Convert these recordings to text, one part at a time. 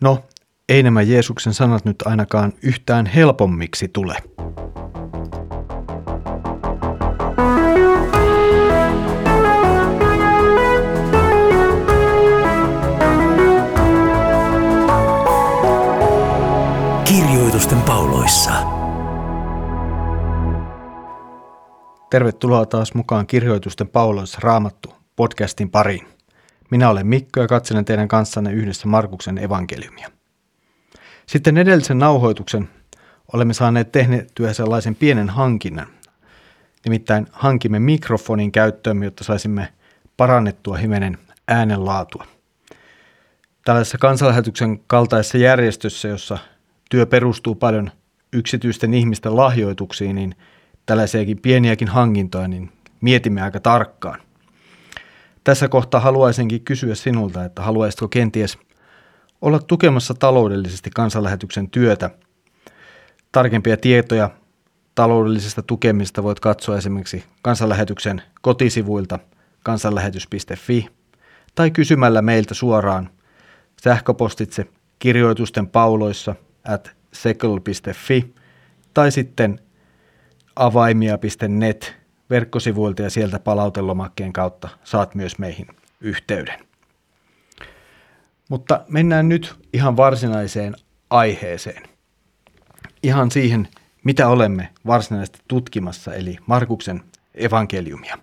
No, ei nämä Jeesuksen sanat nyt ainakaan yhtään helpommiksi tule. Kirjoitusten pauloissa. Tervetuloa taas mukaan Kirjoitusten pauloissa raamattu podcastin pariin. Minä olen Mikko ja katselen teidän kanssanne yhdessä Markuksen evankeliumia. Sitten edellisen nauhoituksen olemme saaneet tehtyä sellaisen pienen hankinnan. Nimittäin hankimme mikrofonin käyttöön, jotta saisimme parannettua himenen äänenlaatua. Tällaisessa kansanlähetyksen kaltaisessa järjestössä, jossa työ perustuu paljon yksityisten ihmisten lahjoituksiin, niin tällaisiakin pieniäkin hankintoja, niin mietimme aika tarkkaan. Tässä kohtaa haluaisinkin kysyä sinulta, että haluaisitko kenties olla tukemassa taloudellisesti kansanlähetyksen työtä. Tarkempia tietoja taloudellisesta tukemista voit katsoa esimerkiksi kansanlähetyksen kotisivuilta kansanlähetys.fi tai kysymällä meiltä suoraan sähköpostitse kirjoitusten pauloissa at tai sitten avaimia.net verkkosivuilta ja sieltä palautelomakkeen kautta saat myös meihin yhteyden. Mutta mennään nyt ihan varsinaiseen aiheeseen. Ihan siihen, mitä olemme varsinaisesti tutkimassa, eli Markuksen evankeliumia.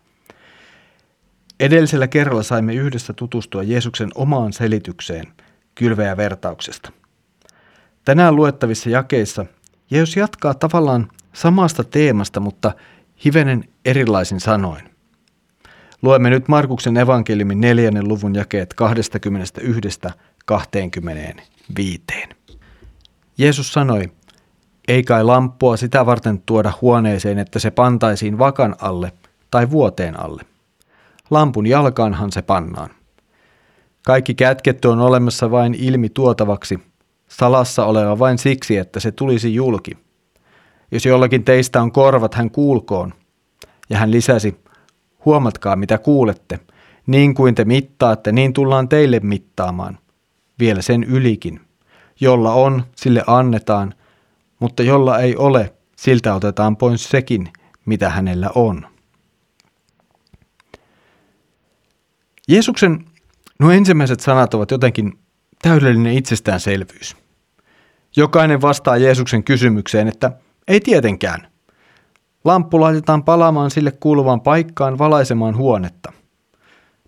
Edellisellä kerralla saimme yhdessä tutustua Jeesuksen omaan selitykseen kylveä vertauksesta. Tänään luettavissa jakeissa Jeesus jatkaa tavallaan samasta teemasta, mutta hivenen erilaisin sanoin. Luemme nyt Markuksen evankeliumin neljännen luvun jakeet 21-25. Jeesus sanoi, ei kai lamppua sitä varten tuoda huoneeseen, että se pantaisiin vakan alle tai vuoteen alle. Lampun jalkaanhan se pannaan. Kaikki kätketty on olemassa vain ilmi tuotavaksi, salassa oleva vain siksi, että se tulisi julki. Jos jollakin teistä on korvat, hän kuulkoon. Ja hän lisäsi, Huomatkaa, mitä kuulette. Niin kuin te mittaatte, niin tullaan teille mittaamaan. Vielä sen ylikin. Jolla on, sille annetaan, mutta jolla ei ole, siltä otetaan pois sekin, mitä hänellä on. Jeesuksen nuo ensimmäiset sanat ovat jotenkin täydellinen itsestäänselvyys. Jokainen vastaa Jeesuksen kysymykseen, että ei tietenkään. Lamppu laitetaan palaamaan sille kuuluvaan paikkaan valaisemaan huonetta.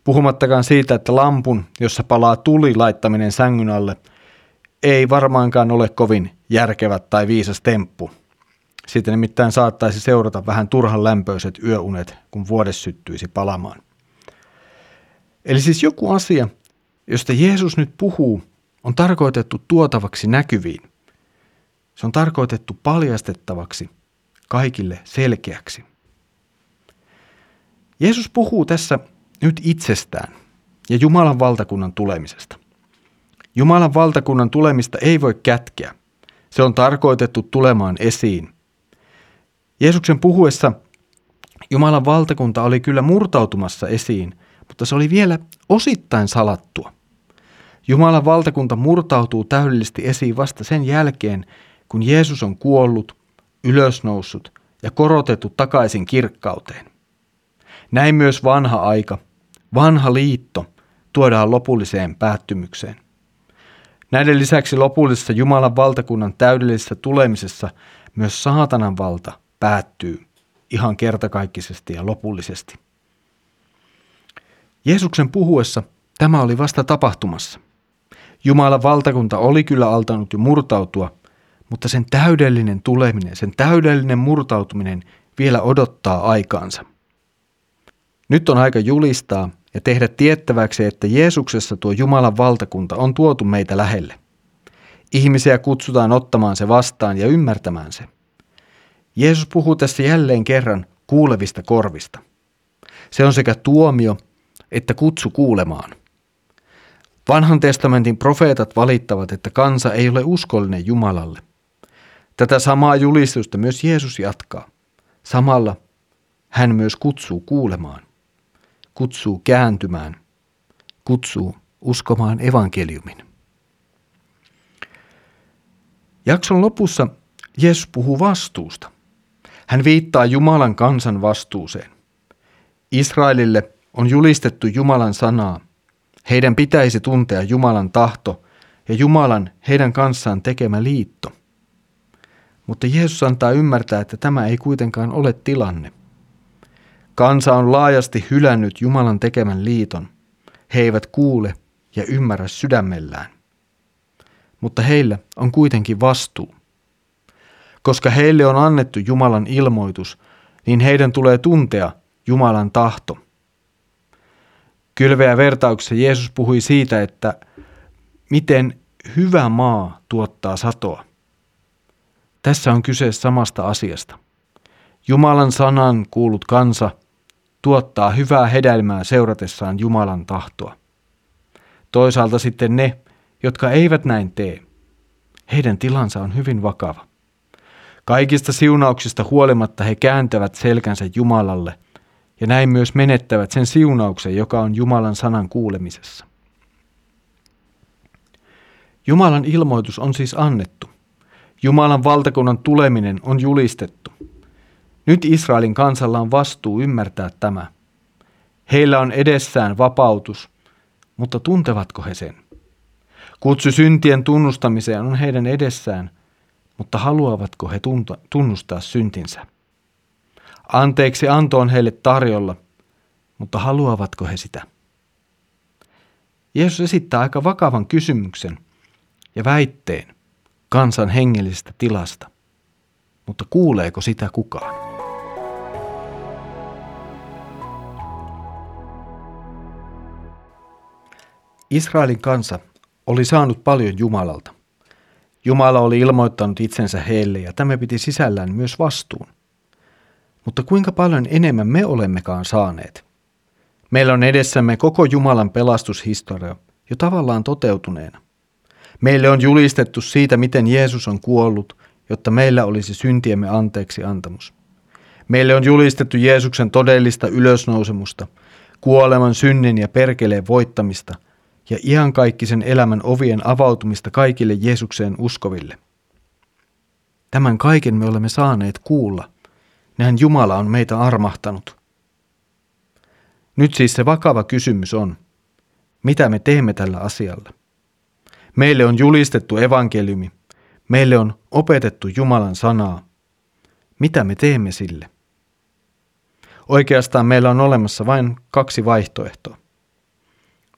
Puhumattakaan siitä, että lampun, jossa palaa tuli laittaminen sängyn alle, ei varmaankaan ole kovin järkevä tai viisas temppu. Siitä nimittäin saattaisi seurata vähän turhan lämpöiset yöunet, kun vuodes syttyisi palamaan. Eli siis joku asia, josta Jeesus nyt puhuu, on tarkoitettu tuotavaksi näkyviin. Se on tarkoitettu paljastettavaksi – kaikille selkeäksi. Jeesus puhuu tässä nyt itsestään ja Jumalan valtakunnan tulemisesta. Jumalan valtakunnan tulemista ei voi kätkeä. Se on tarkoitettu tulemaan esiin. Jeesuksen puhuessa Jumalan valtakunta oli kyllä murtautumassa esiin, mutta se oli vielä osittain salattua. Jumalan valtakunta murtautuu täydellisesti esiin vasta sen jälkeen, kun Jeesus on kuollut ylösnoussut ja korotettu takaisin kirkkauteen. Näin myös vanha aika, vanha liitto tuodaan lopulliseen päättymykseen. Näiden lisäksi lopullisessa Jumalan valtakunnan täydellisessä tulemisessa myös saatanan valta päättyy ihan kertakaikkisesti ja lopullisesti. Jeesuksen puhuessa tämä oli vasta tapahtumassa. Jumalan valtakunta oli kyllä altanut jo murtautua – mutta sen täydellinen tuleminen, sen täydellinen murtautuminen vielä odottaa aikaansa. Nyt on aika julistaa ja tehdä tiettäväksi, että Jeesuksessa tuo Jumalan valtakunta on tuotu meitä lähelle. Ihmisiä kutsutaan ottamaan se vastaan ja ymmärtämään se. Jeesus puhuu tässä jälleen kerran kuulevista korvista. Se on sekä tuomio että kutsu kuulemaan. Vanhan testamentin profeetat valittavat, että kansa ei ole uskollinen Jumalalle – Tätä samaa julistusta myös Jeesus jatkaa. Samalla hän myös kutsuu kuulemaan, kutsuu kääntymään, kutsuu uskomaan evankeliumin. Jakson lopussa Jeesus puhuu vastuusta. Hän viittaa Jumalan kansan vastuuseen. Israelille on julistettu Jumalan sanaa. Heidän pitäisi tuntea Jumalan tahto ja Jumalan heidän kanssaan tekemä liitto. Mutta Jeesus antaa ymmärtää, että tämä ei kuitenkaan ole tilanne. Kansa on laajasti hylännyt Jumalan tekemän liiton. He eivät kuule ja ymmärrä sydämellään. Mutta heillä on kuitenkin vastuu. Koska heille on annettu Jumalan ilmoitus, niin heidän tulee tuntea Jumalan tahto. Kylveä vertauksessa Jeesus puhui siitä, että miten hyvä maa tuottaa satoa. Tässä on kyse samasta asiasta. Jumalan sanan kuulut kansa tuottaa hyvää hedelmää seuratessaan Jumalan tahtoa. Toisaalta sitten ne, jotka eivät näin tee, heidän tilansa on hyvin vakava. Kaikista siunauksista huolimatta he kääntävät selkänsä Jumalalle ja näin myös menettävät sen siunauksen, joka on Jumalan sanan kuulemisessa. Jumalan ilmoitus on siis annettu. Jumalan valtakunnan tuleminen on julistettu. Nyt Israelin kansalla on vastuu ymmärtää tämä. Heillä on edessään vapautus, mutta tuntevatko he sen? Kutsu syntien tunnustamiseen on heidän edessään, mutta haluavatko he tunnustaa syntinsä? Anteeksi anto on heille tarjolla, mutta haluavatko he sitä? Jeesus esittää aika vakavan kysymyksen ja väitteen kansan hengellisestä tilasta, mutta kuuleeko sitä kukaan? Israelin kansa oli saanut paljon Jumalalta. Jumala oli ilmoittanut itsensä heille ja tämä piti sisällään myös vastuun. Mutta kuinka paljon enemmän me olemmekaan saaneet? Meillä on edessämme koko Jumalan pelastushistoria jo tavallaan toteutuneena. Meille on julistettu siitä, miten Jeesus on kuollut, jotta meillä olisi syntiemme anteeksi antamus. Meille on julistettu Jeesuksen todellista ylösnousemusta, kuoleman, synnin ja perkeleen voittamista – ja iankaikkisen elämän ovien avautumista kaikille Jeesukseen uskoville. Tämän kaiken me olemme saaneet kuulla. Näin Jumala on meitä armahtanut. Nyt siis se vakava kysymys on, mitä me teemme tällä asialla? Meille on julistettu evankeliumi, meille on opetettu Jumalan sanaa. Mitä me teemme sille? Oikeastaan meillä on olemassa vain kaksi vaihtoehtoa.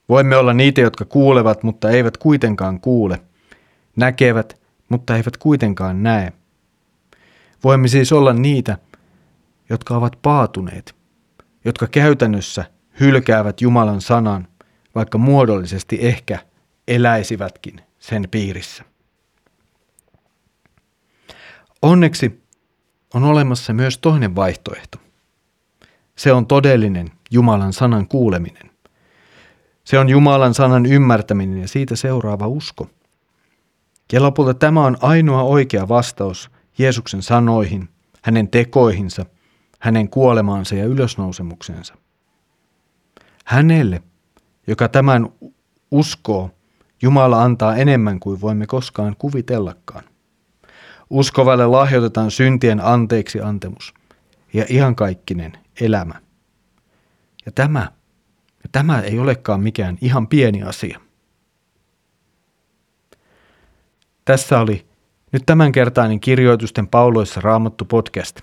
Voimme olla niitä, jotka kuulevat, mutta eivät kuitenkaan kuule, näkevät, mutta eivät kuitenkaan näe. Voimme siis olla niitä, jotka ovat paatuneet, jotka käytännössä hylkäävät Jumalan sanan, vaikka muodollisesti ehkä eläisivätkin sen piirissä. Onneksi on olemassa myös toinen vaihtoehto. Se on todellinen Jumalan sanan kuuleminen. Se on Jumalan sanan ymmärtäminen ja siitä seuraava usko. Ja lopulta tämä on ainoa oikea vastaus Jeesuksen sanoihin, hänen tekoihinsa, hänen kuolemaansa ja ylösnousemuksensa. Hänelle, joka tämän uskoo, Jumala antaa enemmän kuin voimme koskaan kuvitellakaan. Uskovalle lahjoitetaan syntien anteeksi antemus ja iankaikkinen elämä. Ja tämä ja tämä ei olekaan mikään ihan pieni asia. Tässä oli nyt tämänkertainen kirjoitusten pauloissa raamattu podcast.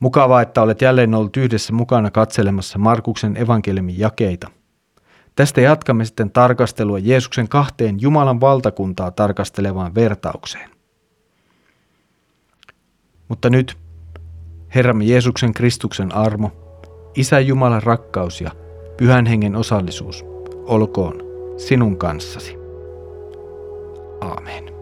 Mukavaa, että olet jälleen ollut yhdessä mukana katselemassa Markuksen evankeliumin jakeita. Tästä jatkamme sitten tarkastelua Jeesuksen kahteen Jumalan valtakuntaa tarkastelevaan vertaukseen. Mutta nyt Herramme Jeesuksen Kristuksen armo, Isä Jumalan rakkaus ja Pyhän Hengen osallisuus olkoon sinun kanssasi. Aamen.